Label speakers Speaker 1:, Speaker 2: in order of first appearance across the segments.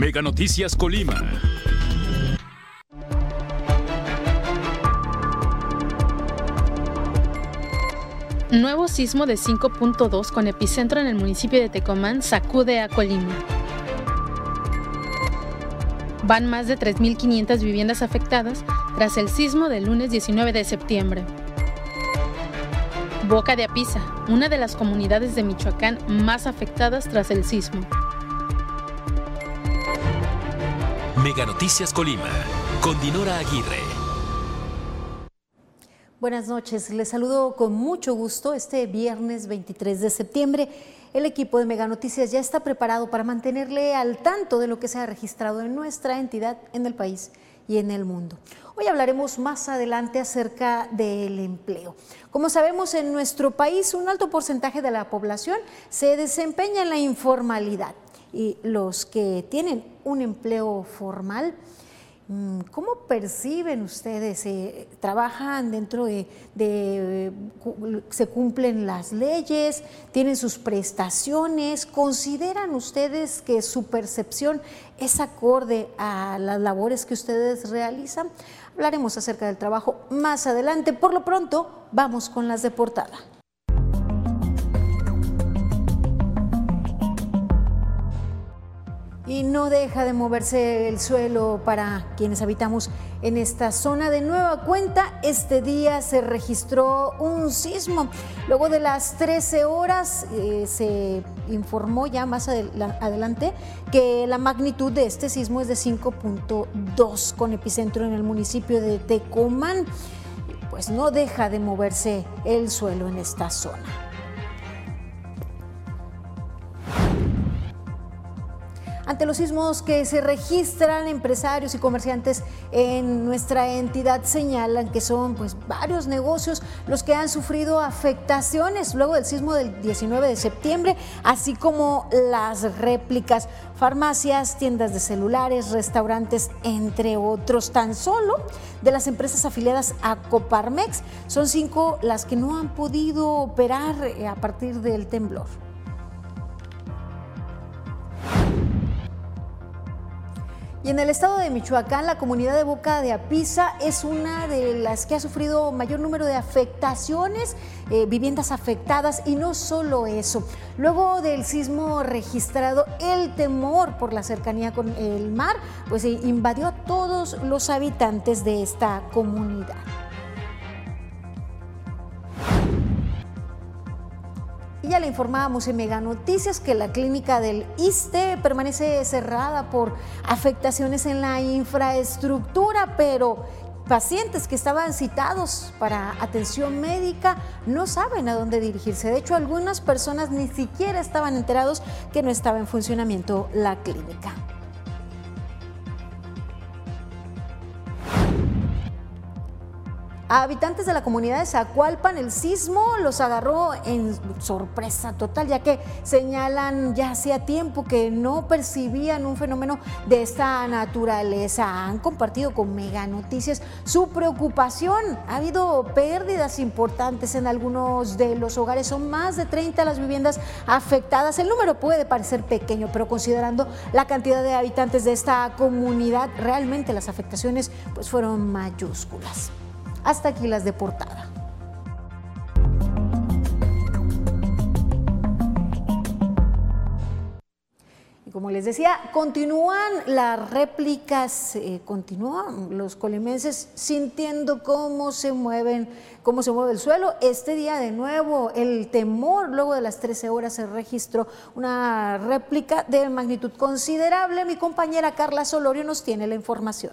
Speaker 1: Mega Noticias Colima.
Speaker 2: Nuevo sismo de 5.2 con epicentro en el municipio de Tecomán sacude a Colima. Van más de 3.500 viviendas afectadas tras el sismo del lunes 19 de septiembre. Boca de Apisa, una de las comunidades de Michoacán más afectadas tras el sismo.
Speaker 1: Mega Noticias Colima, con Dinora Aguirre.
Speaker 3: Buenas noches, les saludo con mucho gusto este viernes 23 de septiembre. El equipo de Mega Noticias ya está preparado para mantenerle al tanto de lo que se ha registrado en nuestra entidad, en el país y en el mundo. Hoy hablaremos más adelante acerca del empleo. Como sabemos, en nuestro país un alto porcentaje de la población se desempeña en la informalidad y los que tienen un empleo formal, mm, ¿Cómo perciben ustedes? Eh, ¿Trabajan dentro de, se cumplen las leyes, tienen sus prestaciones? ¿Consideran ustedes que su percepción es acorde a las labores que ustedes realizan? Hablaremos acerca del trabajo más adelante. Por lo pronto, vamos con las de portada. Y no deja de moverse el suelo para quienes habitamos en esta zona. De nueva cuenta, este día se registró un sismo. Luego de las 13 horas eh, se informó ya más adelante que la magnitud de este sismo es de 5.2 con epicentro en el municipio de Tecomán. Pues no deja de moverse el suelo en esta zona. Ante los sismos que se registran, empresarios y comerciantes en nuestra entidad señalan que son pues varios negocios los que han sufrido afectaciones luego del sismo del 19 de septiembre, así como las réplicas, farmacias, tiendas de celulares, restaurantes, entre otros. Tan solo de las empresas afiliadas a Coparmex son cinco las que no han podido operar eh, a partir del temblor. Y en el estado de Michoacán, la comunidad de Boca de Apisa es una de las que ha sufrido mayor número de afectaciones, eh, viviendas afectadas y no solo eso. Luego del sismo registrado, el temor por la cercanía con el mar, pues invadió a todos los habitantes de esta comunidad. Ya le informábamos en Mega Noticias que la clínica del ISTE permanece cerrada por afectaciones en la infraestructura, pero pacientes que estaban citados para atención médica no saben a dónde dirigirse. De hecho, algunas personas ni siquiera estaban enterados que no estaba en funcionamiento la clínica. A habitantes de la comunidad de Zacualpan el sismo los agarró en sorpresa total, ya que señalan ya hacía tiempo que no percibían un fenómeno de esta naturaleza. Han compartido con Mega Noticias su preocupación. Ha habido pérdidas importantes en algunos de los hogares. Son más de 30 las viviendas afectadas. El número puede parecer pequeño, pero considerando la cantidad de habitantes de esta comunidad, realmente las afectaciones pues, fueron mayúsculas. Hasta aquí las de portada. Como les decía, continúan las réplicas, eh, continúan los colimenses sintiendo cómo se mueven, cómo se mueve el suelo. Este día de nuevo el temor, luego de las 13 horas se registró una réplica de magnitud considerable. Mi compañera Carla Solorio nos tiene la información.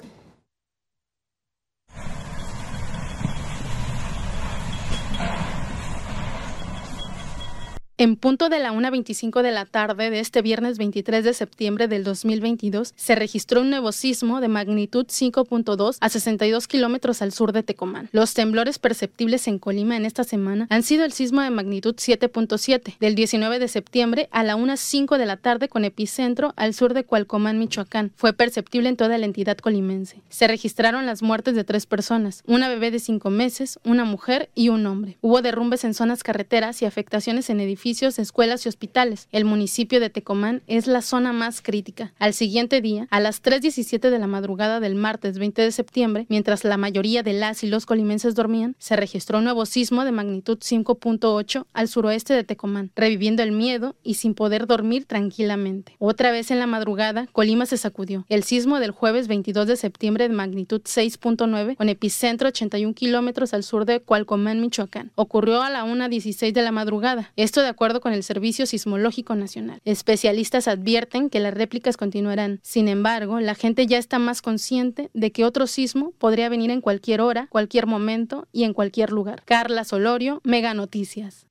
Speaker 2: En punto de la 1.25 de la tarde de este viernes 23 de septiembre del 2022, se registró un nuevo sismo de magnitud 5.2 a 62 kilómetros al sur de Tecomán. Los temblores perceptibles en Colima en esta semana han sido el sismo de magnitud 7.7 del 19 de septiembre a la 1.05 de la tarde con epicentro al sur de Cualcomán, Michoacán. Fue perceptible en toda la entidad colimense. Se registraron las muertes de tres personas, una bebé de cinco meses, una mujer y un hombre. Hubo derrumbes en zonas carreteras y afectaciones en edificios escuelas y hospitales. El municipio de Tecomán es la zona más crítica. Al siguiente día, a las 3.17 de la madrugada del martes 20 de septiembre, mientras la mayoría de las y los colimenses dormían, se registró un nuevo sismo de magnitud 5.8 al suroeste de Tecomán, reviviendo el miedo y sin poder dormir tranquilamente. Otra vez en la madrugada, Colima se sacudió. El sismo del jueves 22 de septiembre de magnitud 6.9, con epicentro 81 kilómetros al sur de Cualcomán, Michoacán, ocurrió a la 1.16 de la madrugada. Esto de acuerdo con el Servicio Sismológico Nacional. Especialistas advierten que las réplicas continuarán. Sin embargo, la gente ya está más consciente de que otro sismo podría venir en cualquier hora, cualquier momento y en cualquier lugar. Carla Solorio, Mega Noticias.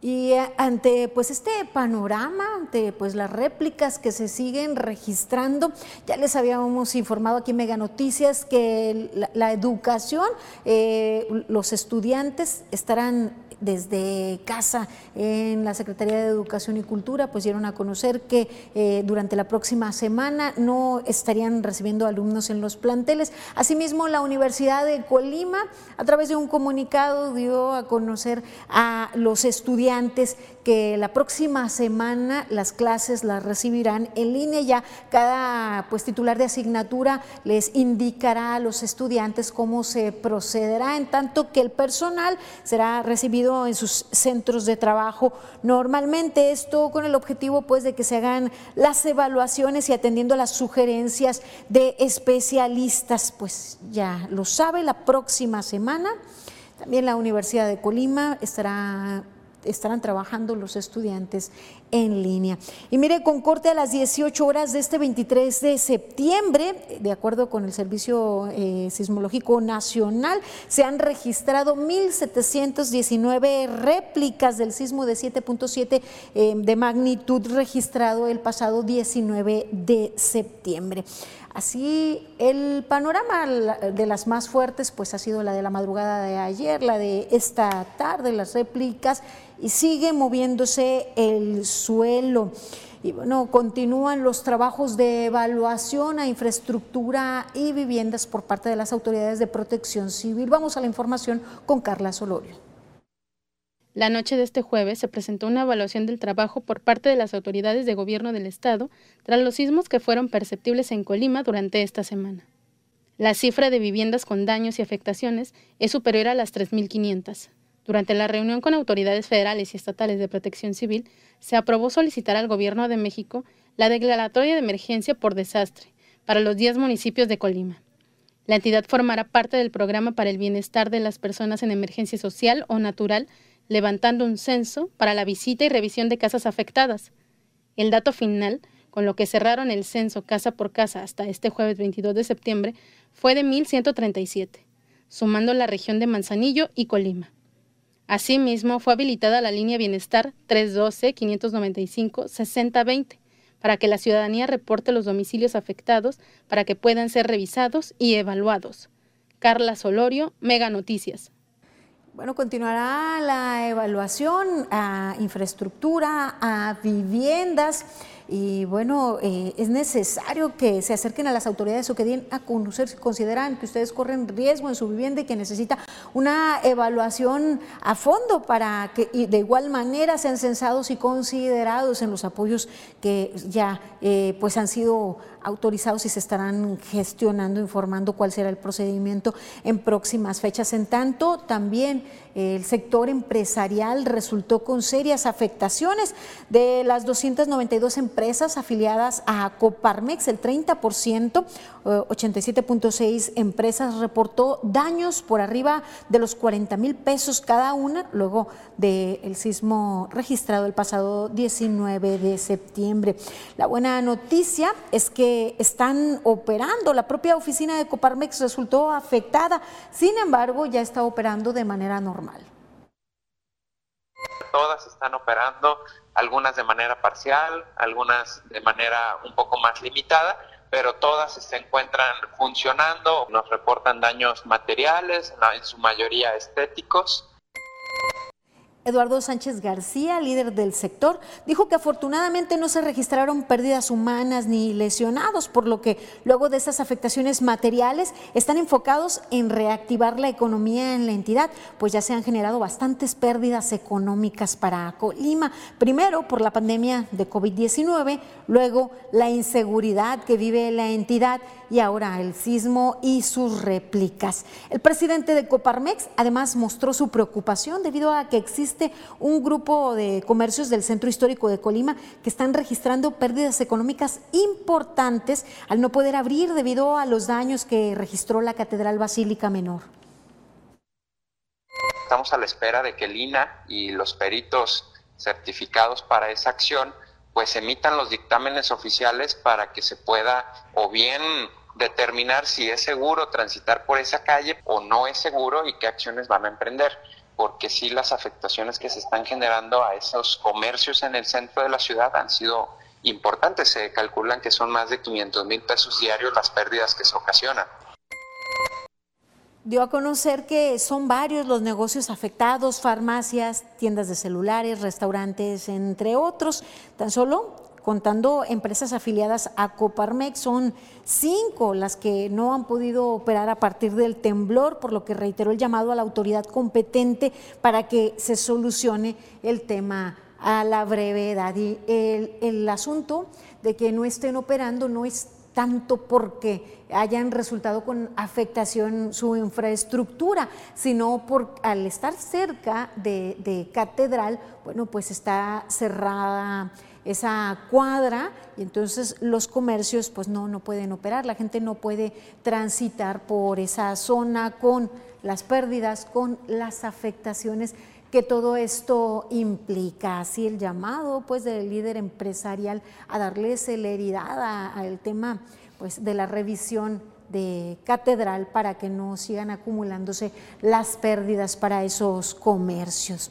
Speaker 3: Y eh, ante pues este panorama, ante pues las réplicas que se siguen registrando, ya les habíamos informado aquí en Mega Noticias que la, educación, eh, los estudiantes estarán desde casa en la Secretaría de Educación y Cultura, pues dieron a conocer que eh, durante la próxima semana no estarían recibiendo alumnos en los planteles. Asimismo, la Universidad de Colima, a través de un comunicado, dio a conocer a los estudiantes que la próxima semana las clases las recibirán en línea. Ya cada pues, titular de asignatura les indicará a los estudiantes cómo se procederá, en tanto que el personal será recibido en sus centros de trabajo. Normalmente esto con el objetivo pues de que se hagan las evaluaciones y atendiendo las sugerencias de especialistas, pues ya lo sabe, la próxima semana también la Universidad de Colima estará estarán trabajando los estudiantes en línea. Y mire, con corte a las 18 horas de este 23 de septiembre, de acuerdo con el Servicio eh, Sismológico Nacional, se han registrado 1.719 réplicas del sismo de 7.7 eh, de magnitud registrado el pasado 19 de septiembre. Así, el panorama de las más fuertes pues ha sido la de la madrugada de ayer, la de esta tarde, las réplicas, y sigue moviéndose el suelo. Y bueno, continúan los trabajos de evaluación a infraestructura y viviendas por parte de las autoridades de protección civil. Vamos a la información con Carla Solorio.
Speaker 2: La noche de este jueves se presentó una evaluación del trabajo por parte de las autoridades de gobierno del Estado tras los sismos que fueron perceptibles en Colima durante esta semana. La cifra de viviendas con daños y afectaciones es superior a las 3.500. Durante la reunión con autoridades federales y estatales de protección civil, se aprobó solicitar al Gobierno de México la declaratoria de emergencia por desastre para los 10 municipios de Colima. La entidad formará parte del programa para el bienestar de las personas en emergencia social o natural levantando un censo para la visita y revisión de casas afectadas. El dato final, con lo que cerraron el censo casa por casa hasta este jueves 22 de septiembre, fue de 1.137, sumando la región de Manzanillo y Colima. Asimismo, fue habilitada la línea Bienestar 312-595-6020 para que la ciudadanía reporte los domicilios afectados para que puedan ser revisados y evaluados. Carla Solorio, Mega Noticias.
Speaker 3: Bueno, continuará la evaluación a infraestructura, a viviendas y bueno, eh, es necesario que se acerquen a las autoridades o que den a conocer si consideran que ustedes corren riesgo en su vivienda y que necesita una evaluación a fondo para que de igual manera sean censados y considerados en los apoyos que ya eh, pues han sido autorizados y se estarán gestionando, informando cuál será el procedimiento en próximas fechas. En tanto, también el sector empresarial resultó con serias afectaciones. De las 292 empresas afiliadas a Coparmex, el 30%, 87.6 empresas reportó daños por arriba de los 40 mil pesos cada una, luego del sismo registrado el pasado 19 de septiembre. La buena noticia es que están operando, la propia oficina de Coparmex resultó afectada, sin embargo ya está operando de manera normal.
Speaker 4: Todas están operando, algunas de manera parcial, algunas de manera un poco más limitada, pero todas se encuentran funcionando, nos reportan daños materiales, en su mayoría estéticos.
Speaker 3: Eduardo Sánchez García, líder del sector, dijo que afortunadamente no se registraron pérdidas humanas ni lesionados, por lo que luego de esas afectaciones materiales están enfocados en reactivar la economía en la entidad, pues ya se han generado bastantes pérdidas económicas para Colima, primero por la pandemia de COVID-19, luego la inseguridad que vive la entidad y ahora el sismo y sus réplicas. El presidente de Coparmex además mostró su preocupación debido a que existe un grupo de comercios del centro histórico de Colima que están registrando pérdidas económicas importantes al no poder abrir debido a los daños que registró la Catedral Basílica Menor.
Speaker 4: Estamos a la espera de que el INA y los peritos certificados para esa acción pues emitan los dictámenes oficiales para que se pueda o bien determinar si es seguro transitar por esa calle o no es seguro y qué acciones van a emprender porque sí las afectaciones que se están generando a esos comercios en el centro de la ciudad han sido importantes. Se calculan que son más de 500 mil pesos diarios las pérdidas que se ocasionan.
Speaker 3: Dio a conocer que son varios los negocios afectados, farmacias, tiendas de celulares, restaurantes, entre otros. Tan solo contando empresas afiliadas a Coparmex, son cinco las que no han podido operar a partir del temblor, por lo que reiteró el llamado a la autoridad competente para que se solucione el tema a la brevedad. Y el, el asunto de que no estén operando no es tanto porque hayan resultado con afectación su infraestructura, sino por al estar cerca de, de catedral, bueno, pues está cerrada esa cuadra y entonces los comercios pues no, no pueden operar, la gente no puede transitar por esa zona con las pérdidas, con las afectaciones que todo esto implica. Así el llamado pues del líder empresarial a darle celeridad al tema pues de la revisión de catedral para que no sigan acumulándose las pérdidas para esos comercios.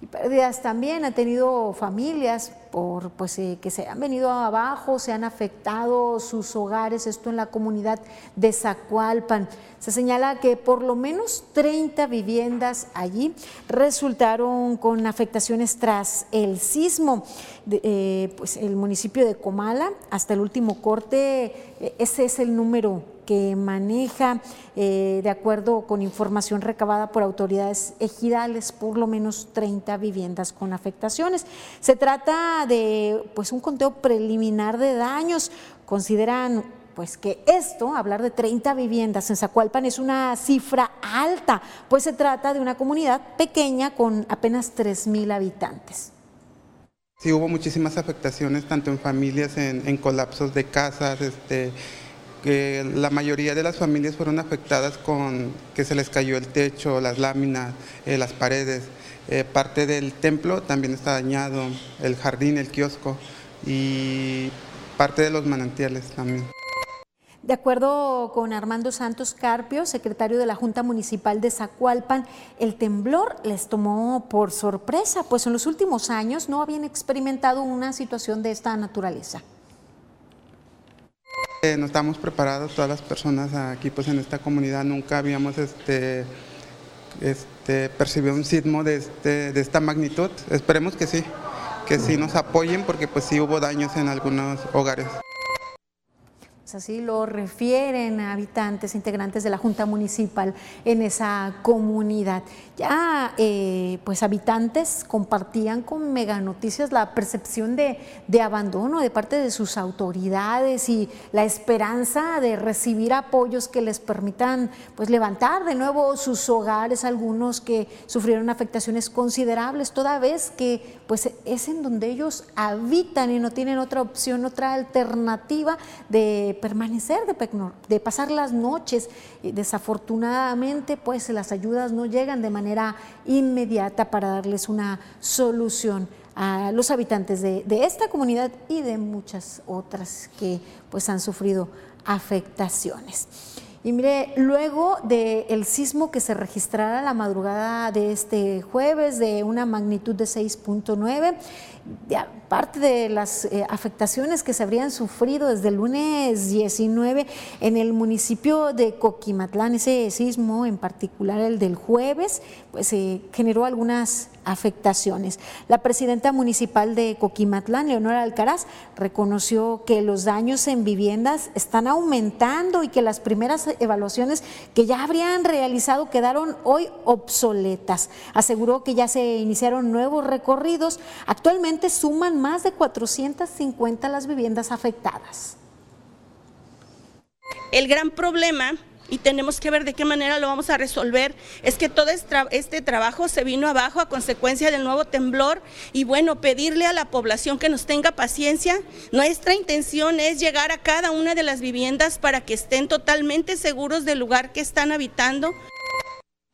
Speaker 3: Y pérdidas también ha tenido familias por pues eh, que se han venido abajo, se han afectado sus hogares, esto en la comunidad de Zacualpan. Se señala que por lo menos 30 viviendas allí resultaron con afectaciones tras el sismo. Eh, pues el municipio de Comala, hasta el último corte, eh, ese es el número que maneja, eh, de acuerdo con información recabada por autoridades ejidales, por lo menos 30 viviendas con afectaciones. Se trata de pues, un conteo preliminar de daños. Consideran pues que esto, hablar de 30 viviendas en Zacualpan es una cifra alta, pues se trata de una comunidad pequeña con apenas 3 mil habitantes.
Speaker 5: Sí, hubo muchísimas afectaciones, tanto en familias, en, en colapsos de casas, este, la mayoría de las familias fueron afectadas con que se les cayó el techo, las láminas, eh, las paredes. Eh, parte del templo también está dañado, el jardín, el kiosco y parte de los manantiales también.
Speaker 3: De acuerdo con Armando Santos Carpio, secretario de la Junta Municipal de Zacualpan, el temblor les tomó por sorpresa, pues en los últimos años no habían experimentado una situación de esta naturaleza.
Speaker 5: Eh, no estamos preparados todas las personas aquí pues en esta comunidad, nunca habíamos este, este, percibido un sismo de, este, de esta magnitud. Esperemos que sí, que sí nos apoyen porque pues sí hubo daños en algunos hogares
Speaker 3: así lo refieren habitantes, integrantes de la Junta Municipal en esa comunidad. Ya eh, pues habitantes compartían con Mega Noticias la percepción de, de, abandono de parte de sus autoridades y la esperanza de recibir apoyos que les permitan pues levantar de nuevo sus hogares, algunos que sufrieron afectaciones considerables, toda vez que pues es en donde ellos habitan y no tienen otra opción, otra alternativa de permanecer, de, de pasar las noches. Desafortunadamente, pues las ayudas no llegan de manera inmediata para darles una solución a los habitantes de, de, esta comunidad y de muchas otras que pues han sufrido afectaciones. Y mire, luego del sismo que se registrara la madrugada de este jueves de una magnitud de 6.9, parte de las eh, afectaciones que se habrían sufrido desde el lunes 19 en el municipio de Coquimatlán, ese sismo en particular el del jueves, pues eh, generó algunas afectaciones. La presidenta municipal de Coquimatlán, Leonora Alcaraz, reconoció que los daños en viviendas están aumentando y que las primeras evaluaciones que ya habrían realizado quedaron hoy obsoletas. Aseguró que ya se iniciaron nuevos recorridos. Actualmente suman más de 450 las viviendas afectadas.
Speaker 6: El gran problema y tenemos que ver de qué manera lo vamos a resolver. Es que todo este trabajo se vino abajo a consecuencia del nuevo temblor y bueno, pedirle a la población que nos tenga paciencia. Nuestra intención es llegar a cada una de las viviendas para que estén totalmente seguros del lugar que están habitando.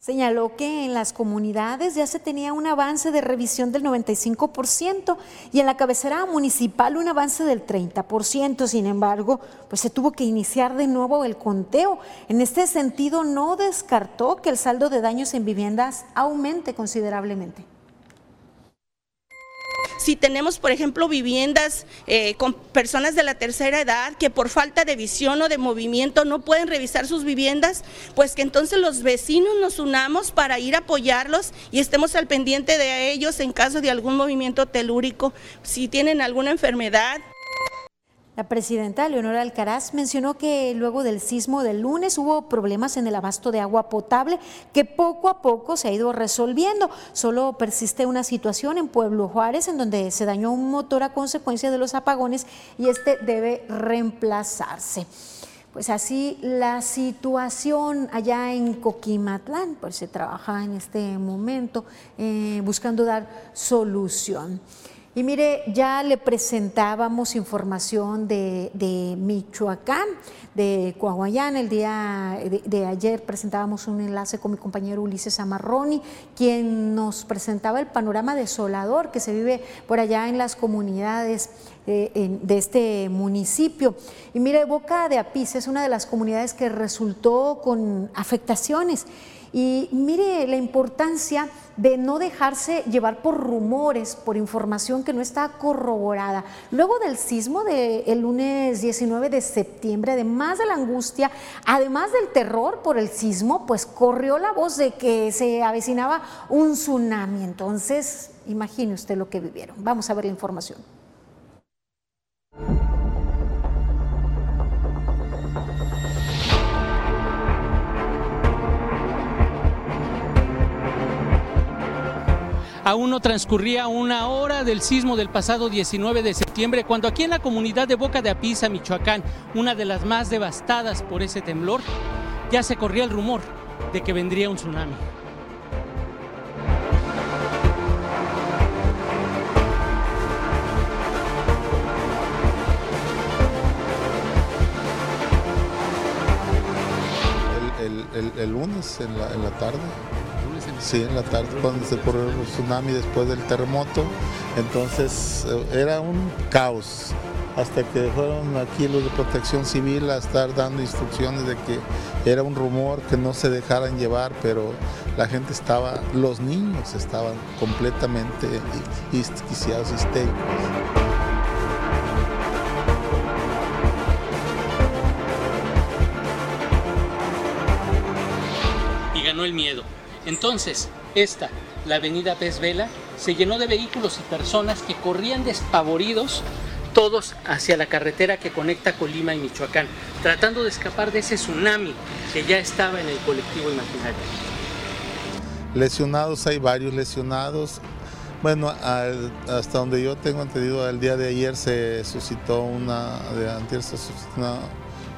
Speaker 3: Señaló que en las comunidades ya se tenía un avance de revisión del 95% y en la cabecera municipal un avance del 30%. Sin embargo, pues se tuvo que iniciar de nuevo el conteo. En este sentido, no descartó que el saldo de daños en viviendas aumente considerablemente.
Speaker 6: Si tenemos, por ejemplo, viviendas eh, con personas de la tercera edad que por falta de visión o de movimiento no pueden revisar sus viviendas, pues que entonces los vecinos nos unamos para ir a apoyarlos y estemos al pendiente de ellos en caso de algún movimiento telúrico, si tienen alguna enfermedad.
Speaker 3: La presidenta Leonora Alcaraz mencionó que luego del sismo del lunes hubo problemas en el abasto de agua potable que poco a poco se ha ido resolviendo. Solo persiste una situación en Pueblo Juárez en donde se dañó un motor a consecuencia de los apagones y este debe reemplazarse. Pues así la situación allá en Coquimatlán, pues se trabaja en este momento eh, buscando dar solución. Y mire, ya le presentábamos información de, Michoacán, de Coahuayán. El día de, ayer presentábamos un enlace con mi compañero Ulises Amarroni, quien nos presentaba el panorama desolador que se vive por allá en las comunidades de, de este municipio. Y mire, Boca de Apis es una de las comunidades que resultó con afectaciones. Y mire la importancia de no dejarse llevar por rumores, por información que no está corroborada. Luego del sismo del lunes 19 de septiembre, además de la angustia, además del terror por el sismo, pues corrió la voz de que se avecinaba un tsunami. Entonces, imagine usted lo que vivieron. Vamos a ver la información.
Speaker 7: Aún no transcurría una hora del sismo del pasado 19 de septiembre, cuando aquí en la comunidad de Boca de Apisa, Michoacán, una de las más devastadas por ese temblor, ya se corría el rumor de que vendría un tsunami.
Speaker 8: El, lunes en la tarde Sí, en la tarde cuando se ocurrió el tsunami después del terremoto. Entonces eh, era un caos hasta que fueron aquí los de protección civil a estar dando instrucciones de que era un rumor que no se dejaran llevar, pero la gente estaba, los niños estaban completamente isquiciados, histéricos.
Speaker 7: Y ganó el miedo. Entonces, esta, la avenida Pez Vela, se llenó de vehículos y personas que corrían despavoridos todos hacia la carretera que conecta Colima y Michoacán, tratando de escapar de ese tsunami que ya estaba en el colectivo imaginario.
Speaker 8: Lesionados, hay varios lesionados. Bueno, hasta donde yo tengo entendido, el día de ayer se suscitó una, de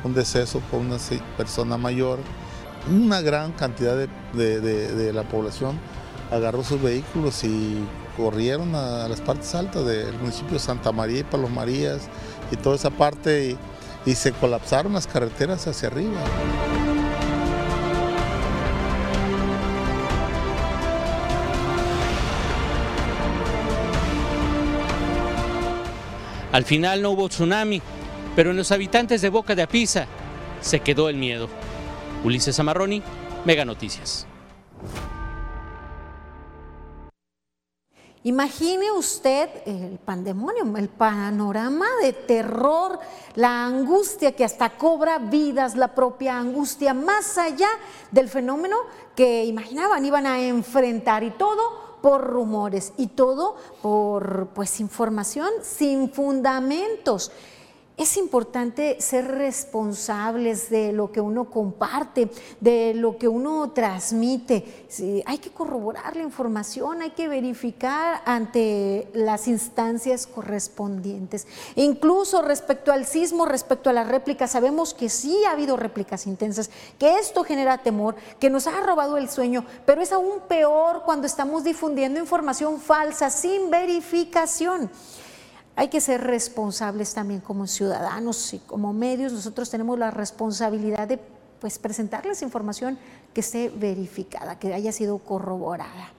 Speaker 8: un deceso por una persona mayor una gran cantidad de, la población agarró sus vehículos y corrieron a las partes altas del municipio de Santa María y Palos Marías y toda esa parte y, y se colapsaron las carreteras hacia arriba.
Speaker 7: Al final no hubo tsunami, pero en los habitantes de Boca de Apisa se quedó el miedo. Ulises Amarroni, Mega Noticias.
Speaker 3: Imagine usted el pandemonio, el panorama de terror, la angustia que hasta cobra vidas, la propia angustia, más allá del fenómeno que imaginaban iban a enfrentar y todo por rumores y todo por pues información sin fundamentos es importante ser responsables de lo que uno comparte, de lo que uno transmite. hay que corroborar la información, hay que verificar ante las instancias correspondientes. incluso respecto al sismo, respecto a las réplicas, sabemos que sí ha habido réplicas intensas, que esto genera temor, que nos ha robado el sueño, pero es aún peor cuando estamos difundiendo información falsa sin verificación hay que ser responsables también como ciudadanos y como medios. Nosotros tenemos la responsabilidad de pues, presentarles información que esté verificada, que haya sido corroborada.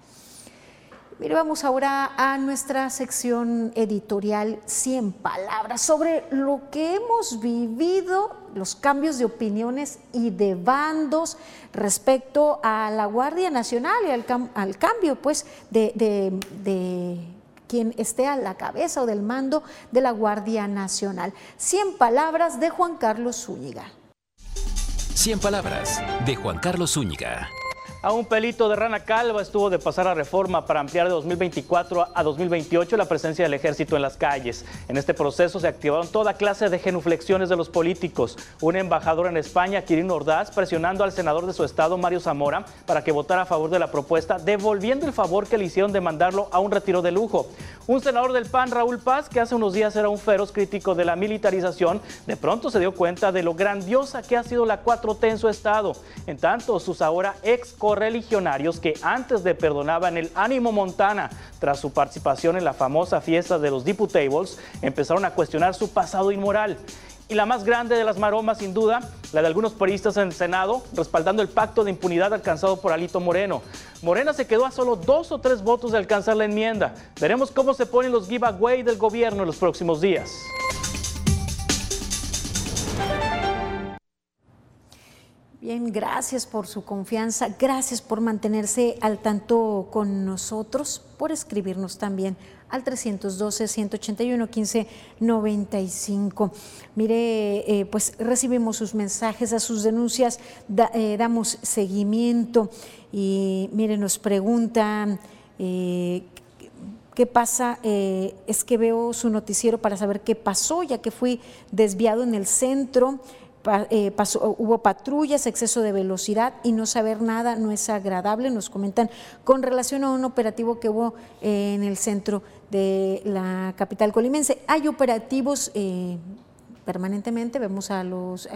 Speaker 3: Mire, vamos ahora a nuestra sección editorial 100 palabras sobre lo que hemos vivido, los cambios de opiniones y de bandos respecto a la Guardia Nacional y al, cambio pues, de, de quien esté a la cabeza o del mando de la Guardia Nacional. 100 palabras de Juan Carlos Zúñiga.
Speaker 1: 100 palabras de Juan Carlos Zúñiga.
Speaker 9: A un pelito de rana calva estuvo de pasar a reforma para ampliar de 2024 a 2028 la presencia del ejército en las calles. En este proceso se activaron toda clase de genuflexiones de los políticos. Un embajador en España, Quirino Ordaz, presionando al senador de su estado, Mario Zamora, para que votara a favor de la propuesta, devolviendo el favor que le hicieron de mandarlo a un retiro de lujo. Un senador del PAN, Raúl Paz, que hace unos días era un feroz crítico de la militarización, de pronto se dio cuenta de lo grandiosa que ha sido la 4T en su estado. En tanto, sus ahora ex religionarios que antes de perdonaban el ánimo Montana tras su participación en la famosa fiesta de los Diputables, empezaron a cuestionar su pasado inmoral. Y la más grande de las maromas, sin duda, la de algunos periodistas en el Senado, respaldando el pacto de impunidad alcanzado por Alito Moreno. Morena se quedó a solo dos o tres votos de alcanzar la enmienda. Veremos cómo se ponen los giveaway del gobierno en los próximos días.
Speaker 3: Bien, gracias por su confianza, gracias por mantenerse al tanto con nosotros, por escribirnos también al 312-181-1595. Mire, eh, pues recibimos sus mensajes, a sus denuncias eh, damos seguimiento y mire, nos preguntan... Eh, ¿Qué pasa? es que veo su noticiero para saber qué pasó, ya que fui desviado en el centro. Eh, hubo patrullas, exceso de velocidad y no saber nada no es agradable, nos comentan con relación a un operativo que hubo eh, en el centro de la capital colimense. Hay operativos eh, permanentemente, vemos a los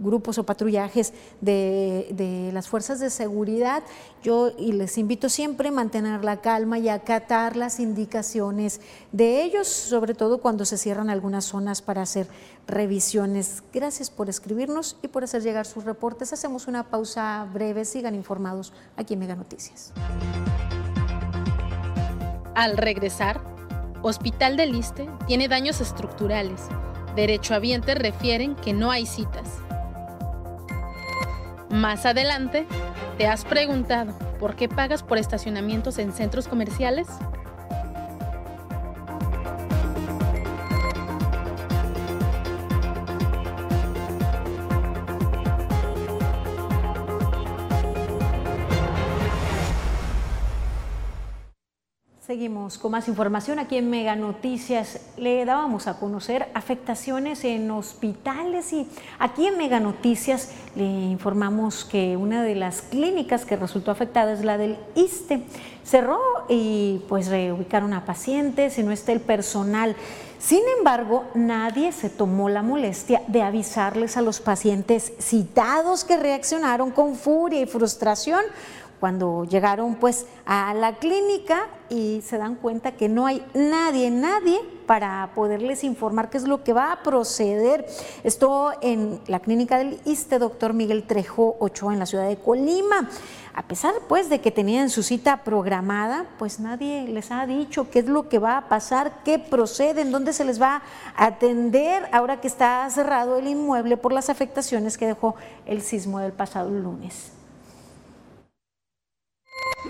Speaker 3: grupos o patrullajes de, las fuerzas de seguridad. Yo y les invito siempre a mantener la calma y acatar las indicaciones de ellos, sobre todo cuando se cierran algunas zonas para hacer revisiones. Gracias por escribirnos y por hacer llegar sus reportes. Hacemos una pausa breve. Sigan informados aquí en Mega Noticias.
Speaker 2: Al regresar, Hospital del Liste tiene daños estructurales. Derechohabientes refieren que no hay citas. Más adelante, ¿te has preguntado por qué pagas por estacionamientos en centros comerciales?
Speaker 3: Seguimos con más información aquí en Mega Noticias. Le dábamos a conocer afectaciones en hospitales y aquí en Mega Noticias le informamos que una de las clínicas que resultó afectada es la del ISTE. Cerró y pues reubicaron a pacientes y no está el personal. Sin embargo, nadie se tomó la molestia de avisarles a los pacientes citados que reaccionaron con furia y frustración cuando llegaron pues a la clínica y se dan cuenta que no hay nadie, nadie para poderles informar qué es lo que va a proceder. Esto en la clínica del ISTE, doctor Miguel Trejo Ochoa, en la ciudad de Colima. A pesar pues de que tenían su cita programada, pues nadie les ha dicho qué es lo que va a pasar, qué procede, en dónde se les va a atender ahora que está cerrado el inmueble por las afectaciones que dejó el sismo del pasado lunes.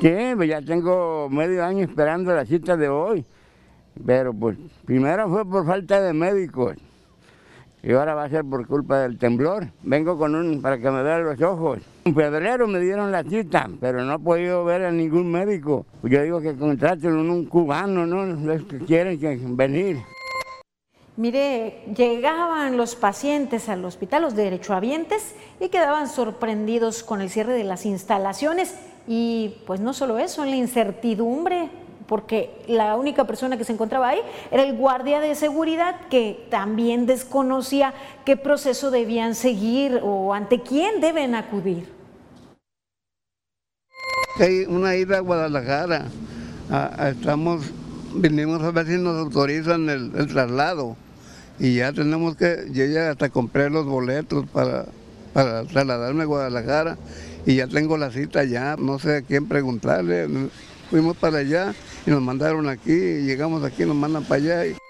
Speaker 10: Sí, pues ya tengo medio año esperando la cita de hoy. Pero pues primero fue por falta de médicos. Y ahora va a ser por culpa del temblor. Vengo con un para que me vean los ojos. En febrero me dieron la cita, pero no he podido ver a ningún médico. Yo digo que contraten un cubano, ¿no? Los que quieren venir.
Speaker 3: Mire, llegaban los pacientes al hospital, los derechohabientes, y quedaban sorprendidos con el cierre de las instalaciones. Y pues no solo eso, la incertidumbre porque la única persona que se encontraba ahí era el guardia de seguridad que también desconocía qué proceso debían seguir o ante quién deben acudir.
Speaker 10: Hay una ida a Guadalajara. estamos, vinimos a ver si nos autorizan el, traslado y ya tenemos que, yo ya hasta compré los boletos para, para trasladarme a Guadalajara y ya tengo la cita ya, no sé a quién preguntarle, fuimos para allá y nos mandaron aquí, y llegamos aquí, nos mandan para allá.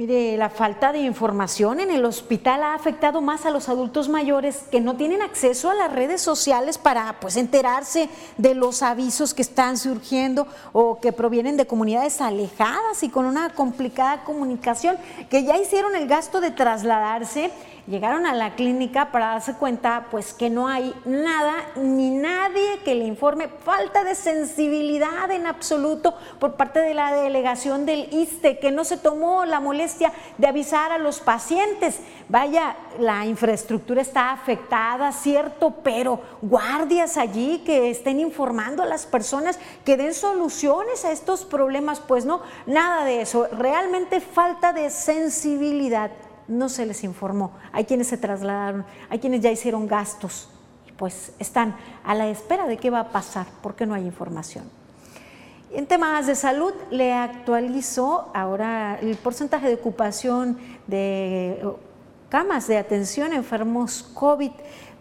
Speaker 3: Mire, la falta de información en el hospital ha afectado más a los adultos mayores que no tienen acceso a las redes sociales para pues enterarse de los avisos que están surgiendo o que provienen de comunidades alejadas y con una complicada comunicación que ya hicieron el gasto de trasladarse llegaron a la clínica para darse cuenta pues que no hay nada ni nadie que le informe, falta de sensibilidad en absoluto por parte de la delegación del ISTE, que no se tomó la molestia de avisar a los pacientes. Vaya, la infraestructura está afectada, cierto, pero guardias allí que estén informando a las personas, que den soluciones a estos problemas, pues no, nada de eso, realmente falta de sensibilidad no se les informó. Hay quienes se trasladaron, hay quienes ya hicieron gastos, pues están a la espera de qué va a pasar, porque no hay información. En temas de salud, le actualizó ahora el porcentaje de ocupación de camas de atención a enfermos COVID.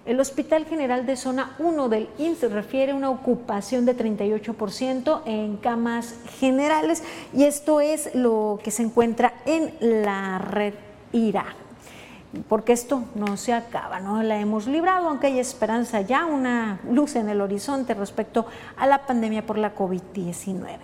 Speaker 3: El Hospital General de Zona 1 del IMSS refiere a una ocupación de 38% en camas generales y esto es lo que se encuentra en la red irá. Porque esto no se acaba, no la hemos librado, aunque hay esperanza ya, una luz en el horizonte respecto a la pandemia por la COVID-19.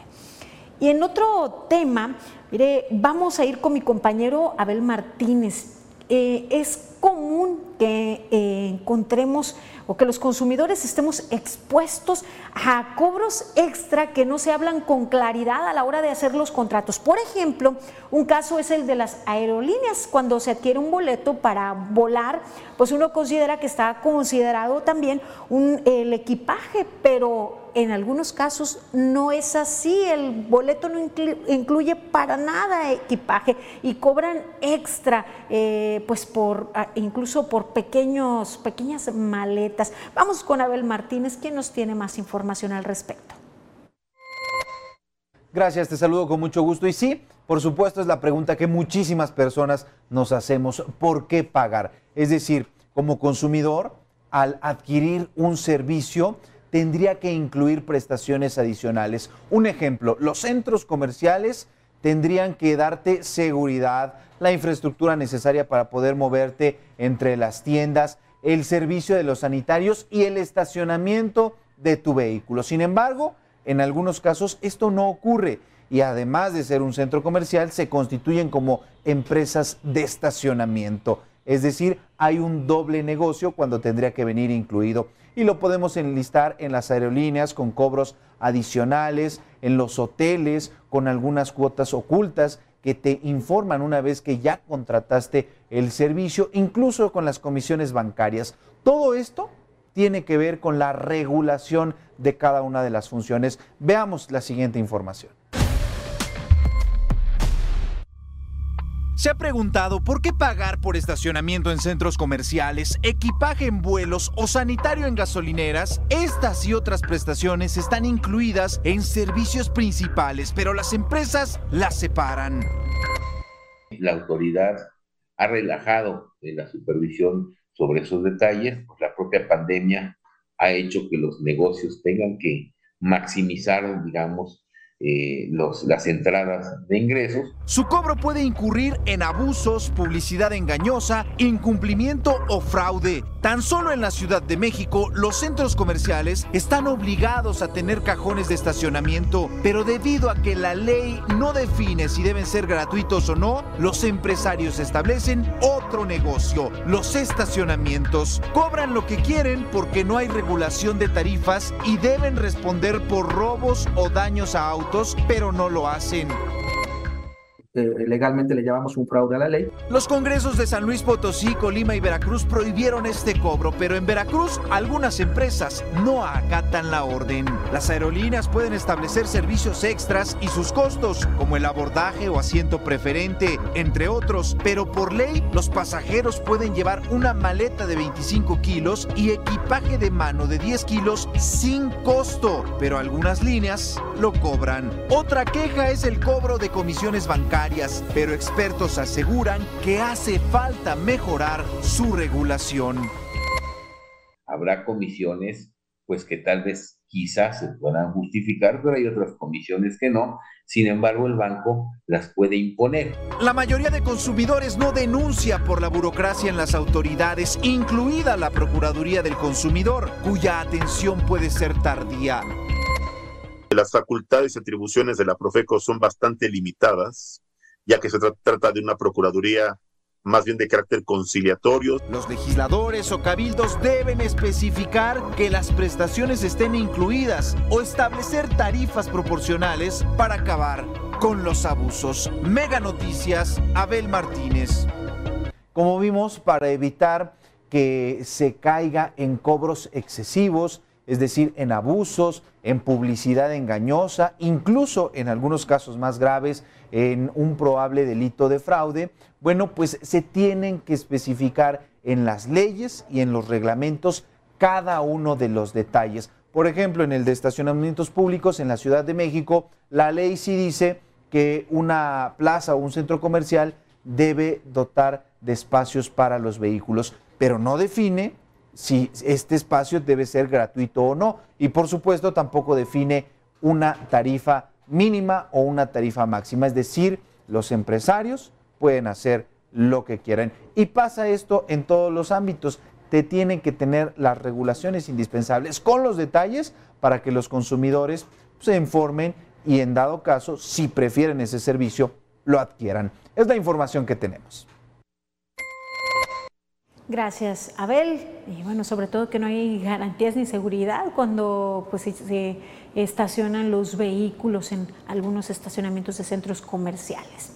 Speaker 3: Y en otro tema, mire, vamos a ir con mi compañero Abel Martínez. Eh, es común que eh, encontremos o que los consumidores estemos expuestos a cobros extra que no se hablan con claridad a la hora de hacer los contratos. Por ejemplo, un caso es el de las aerolíneas. Cuando se adquiere un boleto para volar, pues uno considera que está considerado también un, el equipaje, pero en algunos casos no es así, el boleto no incluye para nada equipaje y cobran extra, eh, pues por ah, incluso por pequeños, pequeñas maletas. Vamos con Abel Martínez, quien nos tiene más información al respecto.
Speaker 11: Gracias, te saludo con mucho gusto. Y sí, por supuesto es la pregunta que muchísimas personas nos hacemos, ¿por qué pagar? Es decir, como consumidor, al adquirir un servicio, tendría que incluir prestaciones adicionales. Un ejemplo, los centros comerciales tendrían que darte seguridad, la infraestructura necesaria para poder moverte entre las tiendas, el servicio de los sanitarios y el estacionamiento de tu vehículo. Sin embargo, en algunos casos esto no ocurre y además de ser un centro comercial, se constituyen como empresas de estacionamiento. Es decir, hay un doble negocio cuando tendría que venir incluido y lo podemos enlistar en las aerolíneas con cobros adicionales, en los hoteles con algunas cuotas ocultas que te informan una vez que ya contrataste el servicio, incluso con las comisiones bancarias. Todo esto tiene que ver con la regulación de cada una de las funciones. Veamos la siguiente información.
Speaker 12: ¿Se ha preguntado por qué pagar por estacionamiento en centros comerciales, equipaje en vuelos o sanitario en gasolineras? Estas y otras prestaciones están incluidas en servicios principales, pero las empresas las separan.
Speaker 13: La autoridad ha relajado la supervisión sobre esos detalles, pues la propia pandemia ha hecho que los negocios tengan que maximizar, digamos, eh, los, las entradas de ingresos.
Speaker 12: Su cobro puede incurrir en abusos, publicidad engañosa, incumplimiento o fraude. Tan solo en la Ciudad de México, los centros comerciales están obligados a tener cajones de estacionamiento, pero debido a que la ley no define si deben ser gratuitos o no, los empresarios establecen otro negocio, los estacionamientos. Cobran lo que quieren porque no hay regulación de tarifas y deben responder por robos o daños a autos, pero no lo hacen.
Speaker 14: Eh, legalmente le llamamos un fraude a la ley.
Speaker 12: Los congresos de San Luis Potosí, Colima y Veracruz prohibieron este cobro, pero en Veracruz algunas empresas no acatan la orden. Las aerolíneas pueden establecer servicios extras y sus costos, como el abordaje o asiento preferente, entre otros, pero por ley los pasajeros pueden llevar una maleta de 25 kilos y equipaje de mano de 10 kilos sin costo, pero algunas líneas lo cobran. Otra queja es el cobro de comisiones bancarias pero expertos aseguran que hace falta mejorar su regulación.
Speaker 13: Habrá comisiones pues que tal vez quizás se puedan justificar, pero hay otras comisiones que no. Sin embargo, el banco las puede imponer.
Speaker 12: La mayoría de consumidores no denuncia por la burocracia en las autoridades, incluida la Procuraduría del Consumidor, cuya atención puede ser tardía.
Speaker 15: Las facultades y atribuciones de la Profeco son bastante limitadas ya que se trata de una procuraduría más bien de carácter conciliatorio.
Speaker 12: Los legisladores o cabildos deben especificar que las prestaciones estén incluidas o establecer tarifas proporcionales para acabar con los abusos. Mega Noticias, Abel Martínez.
Speaker 11: Como vimos, para evitar que se caiga en cobros excesivos, es decir, en abusos, en publicidad engañosa, incluso en algunos casos más graves, en un probable delito de fraude, bueno, pues se tienen que especificar en las leyes y en los reglamentos cada uno de los detalles. Por ejemplo, en el de estacionamientos públicos en la Ciudad de México, la ley sí dice que una plaza o un centro comercial debe dotar de espacios para los vehículos, pero no define si este espacio debe ser gratuito o no. Y por supuesto tampoco define una tarifa mínima o una tarifa máxima. Es decir, los empresarios pueden hacer lo que quieran. Y pasa esto en todos los ámbitos. Te tienen que tener las regulaciones indispensables con los detalles para que los consumidores se informen y en dado caso, si prefieren ese servicio, lo adquieran. Es la información que tenemos.
Speaker 3: Gracias, Abel. Y bueno, sobre todo que no hay garantías ni seguridad cuando pues, se estacionan los vehículos en algunos estacionamientos de centros comerciales.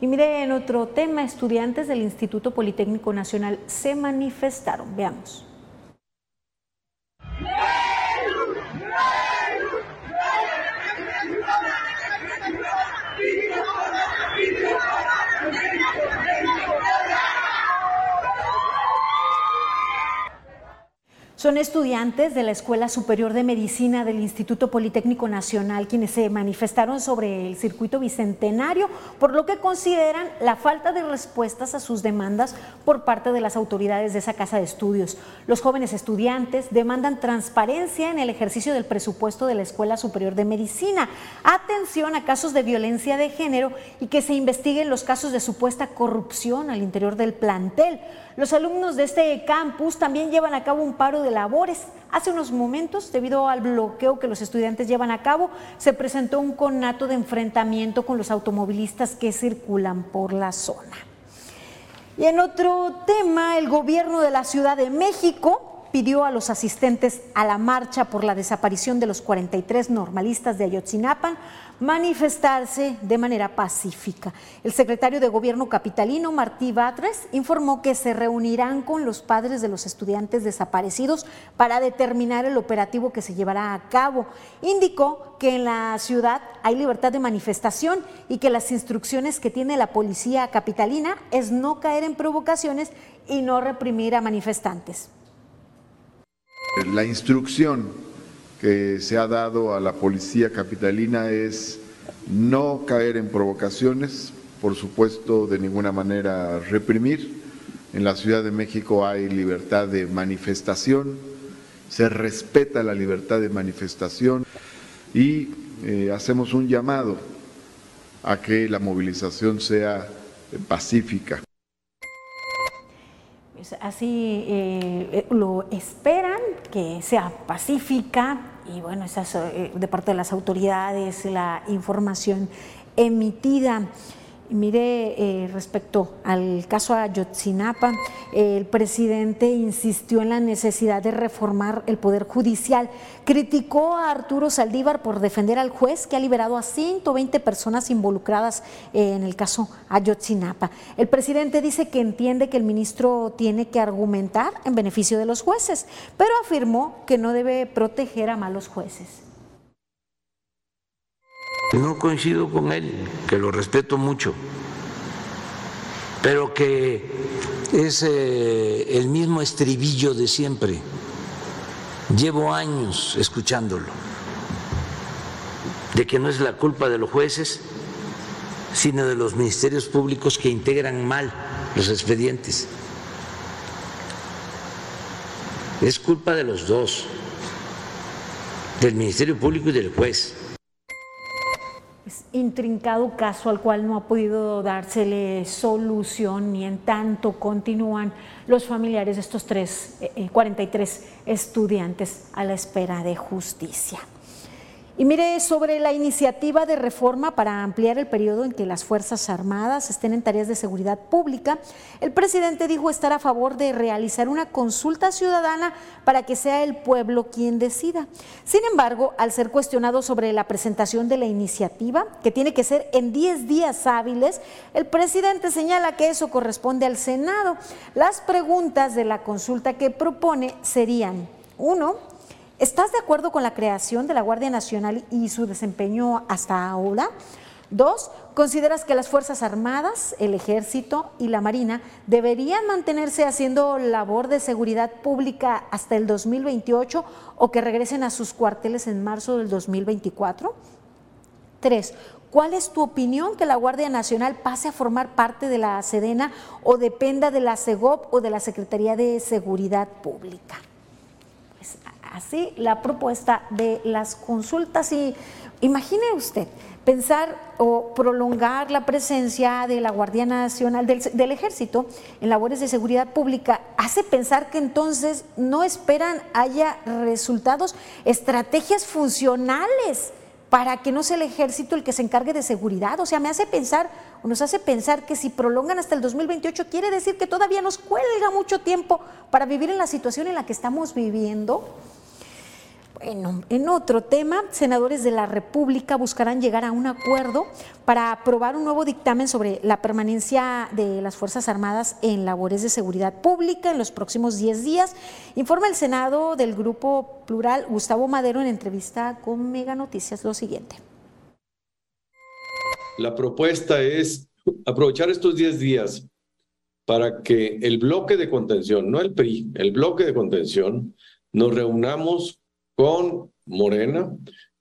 Speaker 3: Y mire, en otro tema, estudiantes del Instituto Politécnico Nacional se manifestaron. Veamos. Son estudiantes de la Escuela Superior de Medicina del Instituto Politécnico Nacional quienes se manifestaron sobre el circuito bicentenario por lo que consideran la falta de respuestas a sus demandas por parte de las autoridades de esa casa de estudios. Los jóvenes estudiantes demandan transparencia en el ejercicio del presupuesto de la Escuela Superior de Medicina, atención a casos de violencia de género y que se investiguen los casos de supuesta corrupción al interior del plantel. Los alumnos de este campus también llevan a cabo un paro de labores. Hace unos momentos, debido al bloqueo que los estudiantes llevan a cabo, se presentó un conato de enfrentamiento con los automovilistas que circulan por la zona. Y en otro tema, el gobierno de la Ciudad de México pidió a los asistentes a la marcha por la desaparición de los 43 normalistas de Ayotzinapan manifestarse de manera pacífica. El secretario de Gobierno capitalino, Martí Batres, informó que se reunirán con los padres de los estudiantes desaparecidos para determinar el operativo que se llevará a cabo. Indicó que en la ciudad hay libertad de manifestación y que las instrucciones que tiene la policía capitalina es no caer en provocaciones y no reprimir a manifestantes.
Speaker 16: La instrucción que se ha dado a la policía capitalina es no caer en provocaciones, por supuesto de ninguna manera reprimir. En la Ciudad de México hay libertad de manifestación, se respeta la libertad de manifestación y eh, hacemos un llamado a que la movilización sea pacífica.
Speaker 3: Pues así eh, lo esperan, que sea pacífica y bueno, esa es de parte de las autoridades la información emitida. Mire, eh, respecto al caso Ayotzinapa, el presidente insistió en la necesidad de reformar el Poder Judicial. Criticó a Arturo Saldívar por defender al juez que ha liberado a 120 personas involucradas en el caso Ayotzinapa. El presidente dice que entiende que el ministro tiene que argumentar en beneficio de los jueces, pero afirmó que no debe proteger a malos jueces.
Speaker 17: No coincido con él, que lo respeto mucho, pero que es eh, el mismo estribillo de siempre. Llevo años escuchándolo, de que no es la culpa de los jueces, sino de los ministerios públicos que integran mal los expedientes. Es culpa de los dos, del Ministerio Público y del juez
Speaker 3: intrincado caso al cual no ha podido dársele solución ni en tanto continúan los familiares de estos tres, 43 eh, eh, estudiantes a la espera de justicia. Y mire, sobre la iniciativa de reforma para ampliar el periodo en que las Fuerzas Armadas estén en tareas de seguridad pública, el presidente dijo estar a favor de realizar una consulta ciudadana para que sea el pueblo quien decida. Sin embargo, al ser cuestionado sobre la presentación de la iniciativa, que tiene que ser en 10 días hábiles, el presidente señala que eso corresponde al Senado. Las preguntas de la consulta que propone serían, uno, ¿Estás de acuerdo con la creación de la Guardia Nacional y su desempeño hasta ahora? Dos, ¿consideras que las Fuerzas Armadas, el Ejército y la Marina deberían mantenerse haciendo labor de seguridad pública hasta el 2028 o que regresen a sus cuarteles en marzo del 2024? Tres, ¿Cuál es tu opinión que la Guardia Nacional pase a formar parte de la Sedena o dependa de la CEGOP o de la Secretaría de Seguridad Pública? Así la propuesta de las consultas. Y imagine usted pensar o prolongar la presencia de la Guardia Nacional del, Ejército en labores de seguridad pública hace pensar que entonces no esperan haya resultados, estrategias funcionales para que no sea el ejército el que se encargue de seguridad. O sea, me hace pensar, o nos hace pensar que si prolongan hasta el 2028, quiere decir que todavía nos cuelga mucho tiempo para vivir en la situación en la que estamos viviendo. Bueno, en otro tema, senadores de la República buscarán llegar a un acuerdo para aprobar un nuevo dictamen sobre la permanencia de las Fuerzas Armadas en labores de seguridad pública en los próximos 10 días. Informa el Senado del Grupo Plural Gustavo Madero en entrevista con Mega Noticias lo siguiente.
Speaker 18: La propuesta es aprovechar estos 10 días para que el bloque de contención, no el PRI, el bloque de contención, nos reunamos con Morena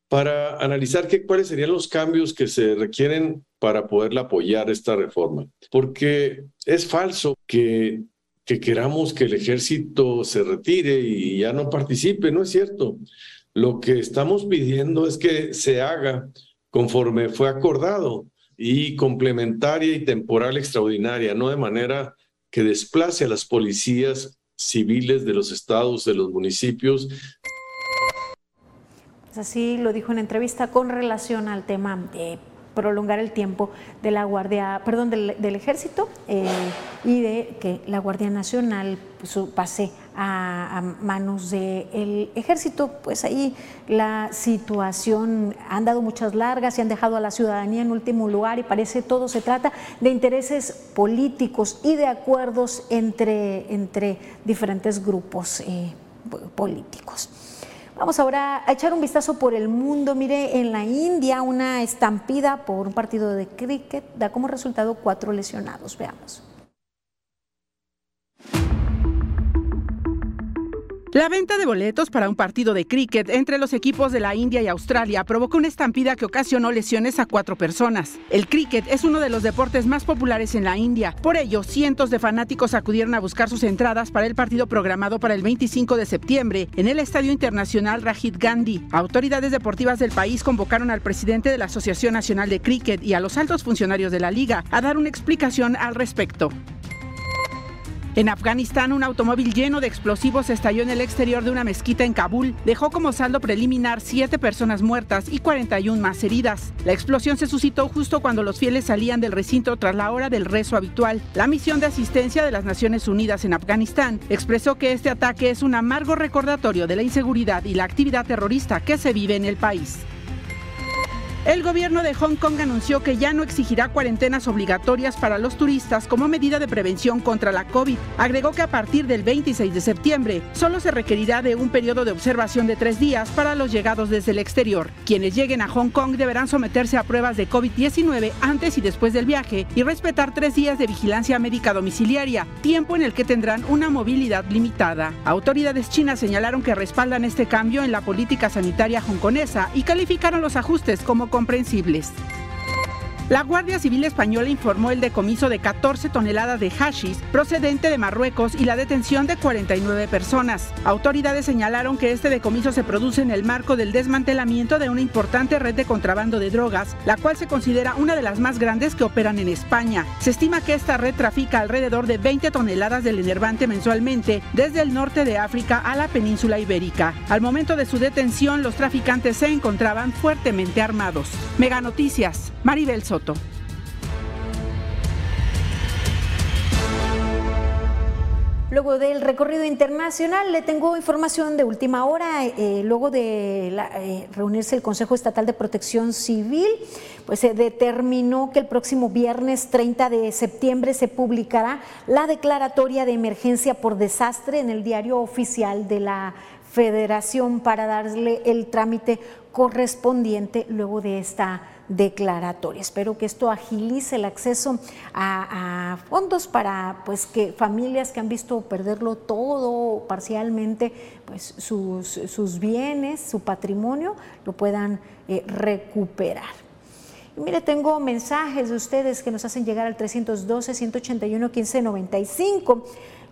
Speaker 18: para analizar qué, cuáles serían los cambios que se requieren para poderla apoyar esta reforma. Porque es falso que, que queramos que el ejército se retire y ya no participe, no es cierto. Lo que estamos pidiendo es que se haga conforme fue acordado y complementaria y temporal extraordinaria, no de manera que desplace a las policías civiles de los estados, de los municipios,
Speaker 3: Así lo dijo en entrevista con relación al tema de prolongar el tiempo de la Guardia, perdón, del, ejército eh, y de que la Guardia Nacional pues, pase a, manos del ejército. Pues ahí la situación han dado muchas largas y han dejado a la ciudadanía en último lugar y parece todo se trata de intereses políticos y de acuerdos entre, diferentes grupos eh, políticos. Vamos ahora a echar un vistazo por el mundo. Mire, en la India una estampida por un partido de cricket da como resultado cuatro lesionados. Veamos.
Speaker 19: La venta de boletos para un partido de cricket entre los equipos de la India y Australia provocó una estampida que ocasionó lesiones a cuatro personas. El cricket es uno de los deportes más populares en la India. Por ello, cientos de fanáticos acudieron a buscar sus entradas para el partido programado para el 25 de septiembre en el Estadio Internacional Rajiv Gandhi. Autoridades deportivas del país convocaron al presidente de la Asociación Nacional de Cricket y a los altos funcionarios de la liga a dar una explicación al respecto. En Afganistán, un automóvil lleno de explosivos estalló en el exterior de una mezquita en Kabul. Dejó como saldo preliminar siete personas muertas y 41 más heridas. La explosión se suscitó justo cuando los fieles salían del recinto tras la hora del rezo habitual. La misión de asistencia de las Naciones Unidas en Afganistán expresó que este ataque es un amargo recordatorio de la inseguridad y la actividad terrorista que se vive en el país. El gobierno de Hong Kong anunció que ya no exigirá cuarentenas obligatorias para los turistas como medida de prevención contra la COVID. Agregó que a partir del 26 de septiembre solo se requerirá de un periodo de observación de tres días para los llegados desde el exterior. Quienes lleguen a Hong Kong deberán someterse a pruebas de COVID-19 antes y después del viaje y respetar tres días de vigilancia médica domiciliaria, tiempo en el que tendrán una movilidad limitada. Autoridades chinas señalaron que respaldan este cambio en la política sanitaria hongkonesa y calificaron los ajustes como comprensibles. La Guardia Civil Española informó el decomiso de 14 toneladas de hashis procedente de Marruecos y la detención de 49 personas. Autoridades señalaron que este decomiso se produce en el marco del desmantelamiento de una importante red de contrabando de drogas, la cual se considera una de las más grandes que operan en España. Se estima que esta red trafica alrededor de 20 toneladas del enervante mensualmente desde el norte de África a la península ibérica. Al momento de su detención, los traficantes se encontraban fuertemente armados. Mega Noticias, Maribel.
Speaker 3: Luego del recorrido internacional, le tengo información de última hora. Eh, luego de eh, reunirse el Consejo Estatal de Protección Civil, pues se determinó que el próximo viernes 30 de septiembre se publicará la declaratoria de emergencia por desastre en el diario oficial de la Federación para darle el trámite correspondiente luego de esta declaratoria. Espero que esto agilice el acceso a, fondos para pues que familias que han visto perderlo todo parcialmente, pues sus, bienes, su patrimonio, lo puedan eh, recuperar. mire, tengo mensajes de ustedes que nos hacen llegar al 312-181-1595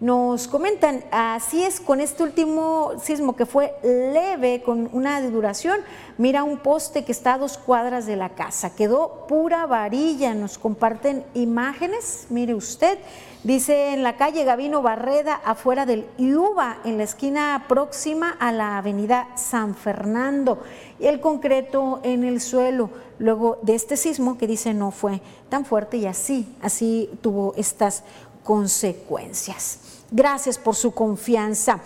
Speaker 3: nos comentan, así es con este último sismo que fue leve, con una duración, mira un poste que está a dos cuadras de la casa, quedó pura varilla, nos comparten imágenes, mire usted, dice en la calle Gavino Barreda, afuera del Iuba, en la esquina próxima a la avenida San Fernando, y el concreto en el suelo, luego de este sismo que dice no fue tan fuerte y así, así tuvo estas consecuencias. Gracias por su confianza.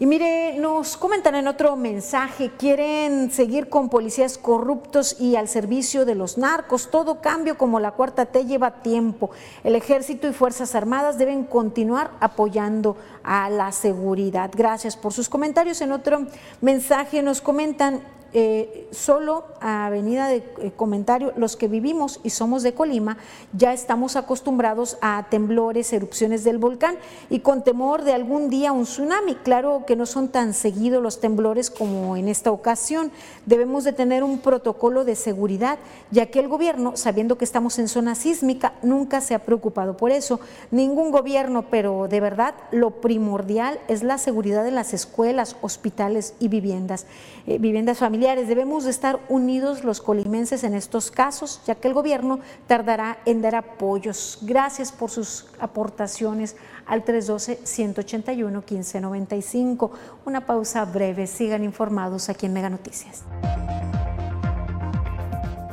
Speaker 3: Y mire, nos comentan en otro mensaje, quieren seguir con policías corruptos y al servicio de los narcos. Todo cambio como la cuarta T lleva tiempo. El ejército y Fuerzas Armadas deben continuar apoyando a la seguridad. Gracias por sus comentarios. En otro mensaje nos comentan, eh, solo a venida de eh, comentario, los que vivimos y somos de Colima, ya estamos acostumbrados a temblores, erupciones del volcán y con temor de algún día un tsunami. Claro que no son tan seguidos los temblores como en esta ocasión. Debemos de tener un protocolo de seguridad, ya que el gobierno, sabiendo que estamos en zona sísmica, nunca se ha preocupado por eso. Ningún gobierno, pero de verdad lo primordial es la seguridad de las escuelas, hospitales y viviendas, eh, viviendas familiares Debemos de estar unidos los colimenses en estos casos, ya que el gobierno tardará en dar apoyos. Gracias por sus aportaciones al 312-181-1595. Una pausa breve. Sigan informados aquí en Mega Noticias.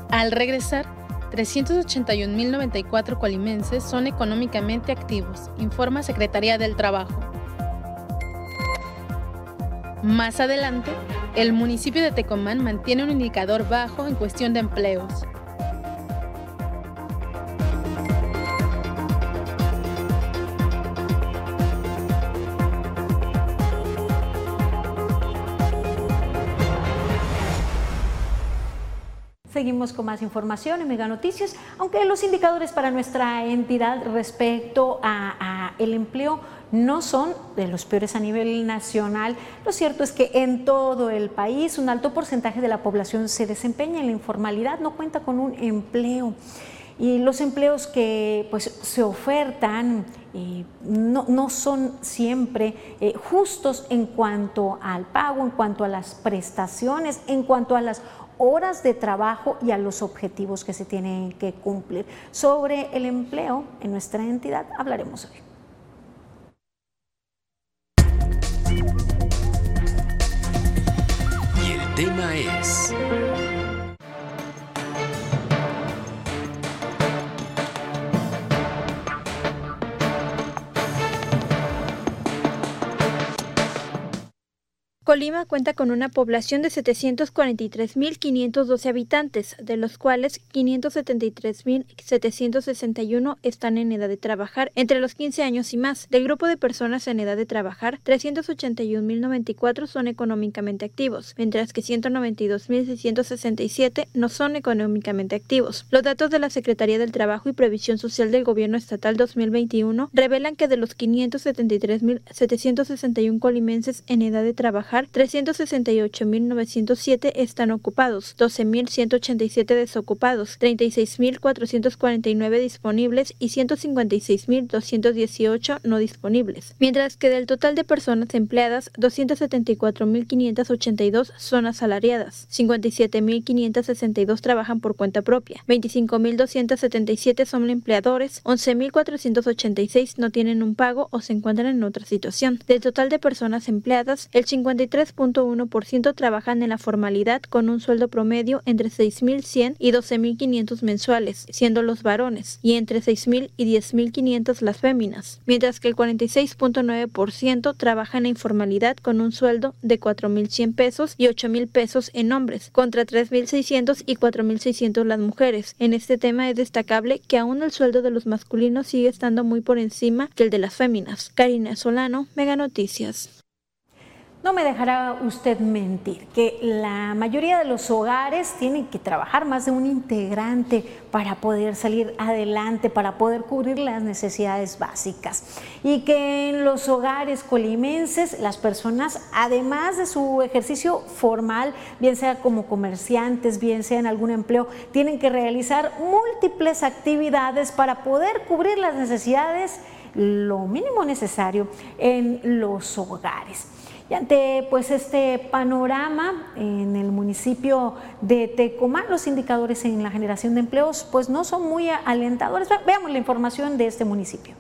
Speaker 2: Al regresar, 381.094 colimenses son económicamente activos, informa Secretaría del Trabajo. Más adelante, el municipio de Tecomán mantiene un indicador bajo en cuestión de empleos.
Speaker 3: Seguimos con más información en Mega Noticias, aunque los indicadores para nuestra entidad respecto a, a el empleo no son de los peores a nivel nacional. Lo cierto es que en todo el país un alto porcentaje de la población se desempeña en la informalidad, no cuenta con un empleo. Y los empleos que pues, se ofertan eh, no, son siempre eh, justos en cuanto al pago, en cuanto a las prestaciones, en cuanto a las horas de trabajo y a los objetivos que se tienen que cumplir. Sobre el empleo en nuestra entidad hablaremos hoy.
Speaker 1: Y
Speaker 20: Colima cuenta con una población de 743.512 habitantes, de los cuales 573.761 están en edad de trabajar entre los 15 años y más. Del grupo de personas en edad de trabajar, 381.094 son económicamente activos, mientras que 192.667 no son económicamente activos. Los datos de la Secretaría del Trabajo y Previsión Social del Gobierno Estatal 2021 revelan que de los 573.761 colimenses en edad de trabajar, 368.907 están ocupados, 12.187 desocupados, 36.449 disponibles y 156.218 no disponibles. Mientras que del total de personas empleadas, 274.582 son asalariadas, 57.562 trabajan por cuenta propia, 25.277 son empleadores, 11.486 no tienen un pago o se encuentran en otra situación. Del total de personas empleadas, el 53 3.1% trabajan en la formalidad con un sueldo promedio entre 6.100 y 12.500 mensuales, siendo los varones, y entre 6.000 y 10.500 las féminas, mientras que el 46.9% trabaja en la informalidad con un sueldo de 4.100 pesos y 8.000 pesos en hombres, contra 3.600 y 4.600 las mujeres. En este tema es destacable que aún el sueldo de los masculinos sigue estando muy por encima que el de las féminas. Karina Solano, Mega Noticias.
Speaker 3: No me dejará usted mentir que la mayoría de los hogares tienen que trabajar más de un integrante para poder salir adelante, para poder cubrir las necesidades básicas. Y que en los hogares colimenses las personas, además de su ejercicio formal, bien sea como comerciantes, bien sea en algún empleo, tienen que realizar múltiples actividades para poder cubrir las necesidades, lo mínimo necesario en los hogares. Y ante pues este panorama en el municipio de Tecomán, los indicadores en la generación de empleos pues no son muy alentadores. Veamos la información de este municipio.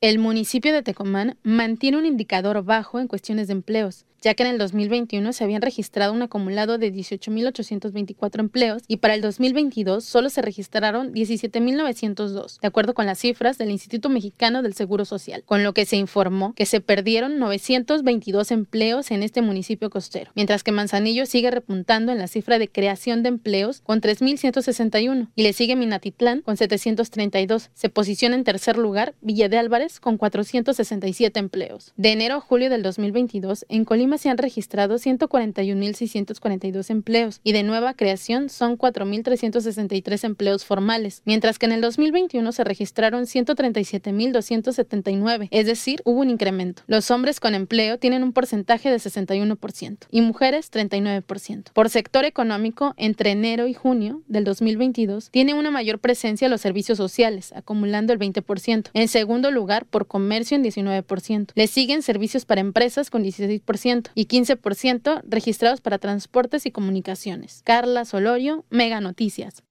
Speaker 2: El municipio de Tecomán mantiene un indicador bajo en cuestiones de empleos ya que en el 2021 se habían registrado un acumulado de 18.824 empleos y para el 2022 solo se registraron 17.902, de acuerdo con las cifras del Instituto Mexicano del Seguro Social, con lo que se informó que se perdieron 922 empleos en este municipio costero, mientras que Manzanillo sigue repuntando en la cifra de creación de empleos con 3.161 y le sigue Minatitlán con 732. Se posiciona en tercer lugar Villa de Álvarez con 467 empleos. De enero a julio del 2022, en Colima se han registrado 141.642 empleos y de nueva creación son 4.363 empleos formales, mientras que en el 2021 se registraron 137.279, es decir, hubo un incremento. Los hombres con empleo tienen un porcentaje de 61% y mujeres 39%. Por sector económico, entre enero y junio del 2022, tiene una mayor presencia los servicios sociales, acumulando el 20%. En segundo lugar, por comercio en 19%. Le siguen servicios para empresas con 16% y 15% registrados para transportes y comunicaciones. Carla Solorio, Mega Noticias.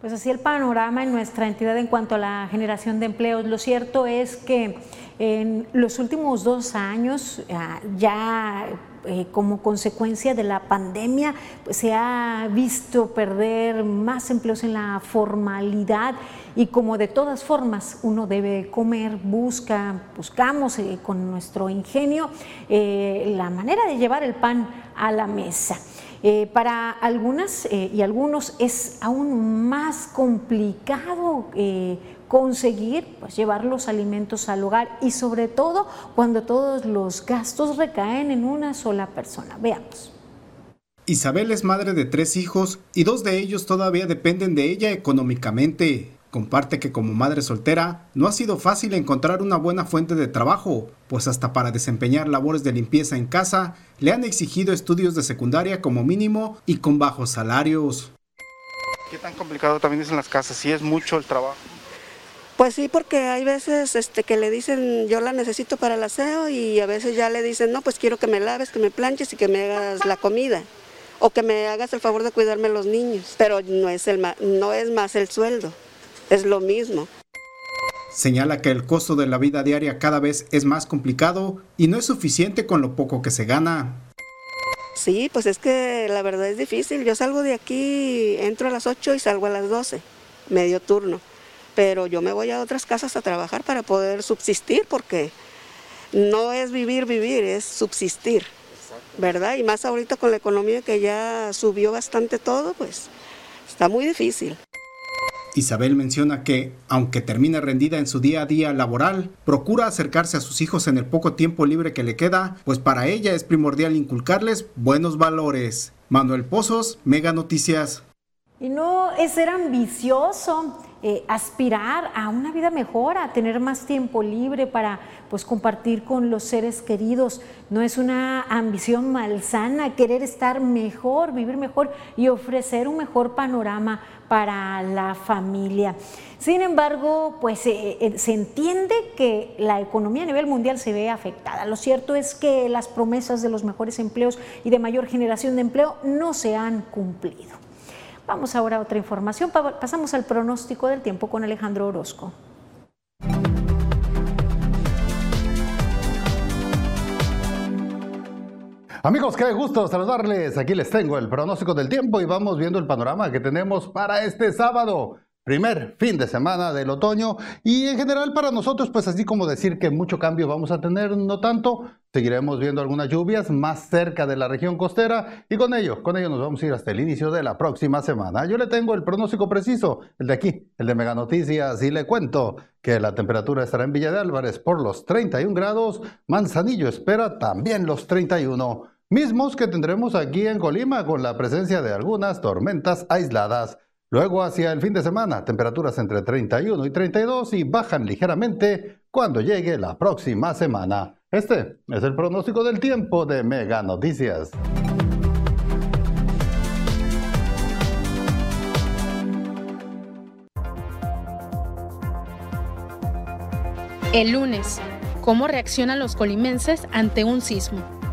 Speaker 3: Pues así el panorama en nuestra entidad en cuanto a la generación de empleos. Lo cierto es que en los últimos dos años ah, ya eh, como consecuencia de la pandemia pues, se ha visto perder más empleos en la formalidad y como de todas formas uno debe comer, busca, buscamos eh, con nuestro ingenio eh, la manera de llevar el pan a la mesa. para algunas y algunos es aún más complicado conseguir pues, llevar los alimentos al hogar y sobre todo cuando todos los gastos recaen en una sola persona. Veamos.
Speaker 21: Isabel es madre de tres hijos y dos de ellos todavía dependen de ella económicamente. comparte que como madre soltera no ha sido fácil encontrar una buena fuente de trabajo, pues hasta para desempeñar labores de limpieza en casa le han exigido estudios de secundaria como mínimo y con bajos salarios.
Speaker 5: ¿Qué tan complicado también es en las casas? ¿Sí es mucho el trabajo?
Speaker 22: Pues sí, porque hay veces este, que le dicen yo la necesito para el aseo y a veces ya le dicen no, pues quiero que me laves, que me planches y que me hagas la comida o que me hagas el favor de cuidarme los niños, pero no es, el, no es más el sueldo, es lo mismo.
Speaker 21: Señala que el costo de la vida diaria cada vez es más complicado y no es suficiente con lo poco que se gana.
Speaker 22: Sí, pues es que la verdad es difícil. Yo salgo de aquí, entro a las 8 y salgo a las 12, medio turno pero yo me voy a otras casas a trabajar para poder subsistir porque no es vivir, vivir, es subsistir, ¿verdad? Y más ahorita con la economía que ya subió bastante todo, pues está muy difícil.
Speaker 21: Isabel menciona que, aunque termine rendida en su día a día laboral, procura acercarse a sus hijos en el poco tiempo libre que le queda, pues para ella es primordial inculcarles buenos valores. Manuel Pozos, Mega Noticias.
Speaker 3: Y no es ser ambicioso, eh, aspirar a una vida mejor, a tener más tiempo libre para pues, compartir con los seres queridos. No es una ambición malsana querer estar mejor, vivir mejor y ofrecer un mejor panorama para la familia. Sin embargo, pues eh, eh, se entiende que la economía a nivel mundial se ve afectada. Lo cierto es que las promesas de los mejores empleos y de mayor generación de empleo no se han cumplido. Vamos ahora a otra información. Pasamos al pronóstico del tiempo con Alejandro Orozco.
Speaker 23: Amigos, qué gusto saludarles. Aquí les tengo el pronóstico del tiempo y vamos viendo el panorama que tenemos para este sábado primer fin de semana del otoño y en general para nosotros pues así como decir que mucho cambio vamos a tener, no tanto, seguiremos viendo algunas lluvias más cerca de la región costera y con ello, con ello nos vamos a ir hasta el inicio de la próxima semana. Yo le tengo el pronóstico preciso, el de aquí, el de Mega Noticias y le cuento que la temperatura estará en Villa de Álvarez por los 31 grados, Manzanillo espera también los 31 mismos que tendremos aquí en Colima con la presencia de algunas tormentas aisladas. Luego hacia el fin de semana, temperaturas entre 31 y 32 y bajan ligeramente cuando llegue la próxima semana. Este es el pronóstico del tiempo de Mega Noticias.
Speaker 2: El lunes, ¿cómo reaccionan los colimenses ante un sismo?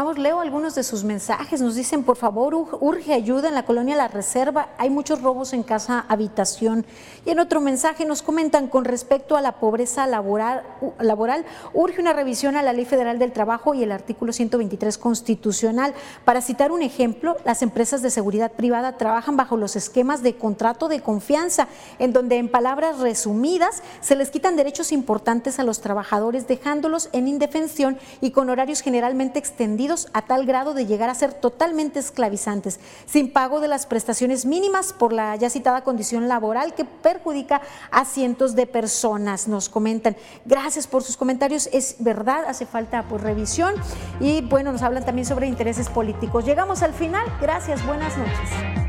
Speaker 3: Continuamos, leo algunos de sus mensajes. Nos dicen, por favor, urge ayuda en la colonia La Reserva. Hay muchos robos en casa habitación. Y en otro mensaje nos comentan con respecto a la pobreza laboral, laboral, urge una revisión a la Ley Federal del Trabajo y el artículo 123 constitucional. Para citar un ejemplo, las empresas de seguridad privada trabajan bajo los esquemas de contrato de confianza, en donde en palabras resumidas se les quitan derechos importantes a los trabajadores, dejándolos en indefensión y con horarios generalmente extendidos a tal grado de llegar a ser totalmente esclavizantes, sin pago de las prestaciones mínimas por la ya citada condición laboral que perjudica a cientos de personas, nos comentan. Gracias por sus comentarios, es verdad, hace falta pues revisión y bueno, nos hablan también sobre intereses políticos. Llegamos al final, gracias, buenas noches.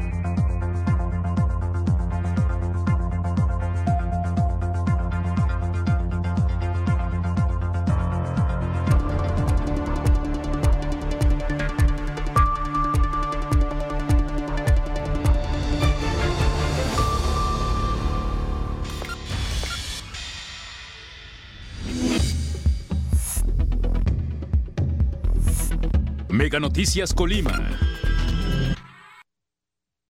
Speaker 1: Noticias Colima.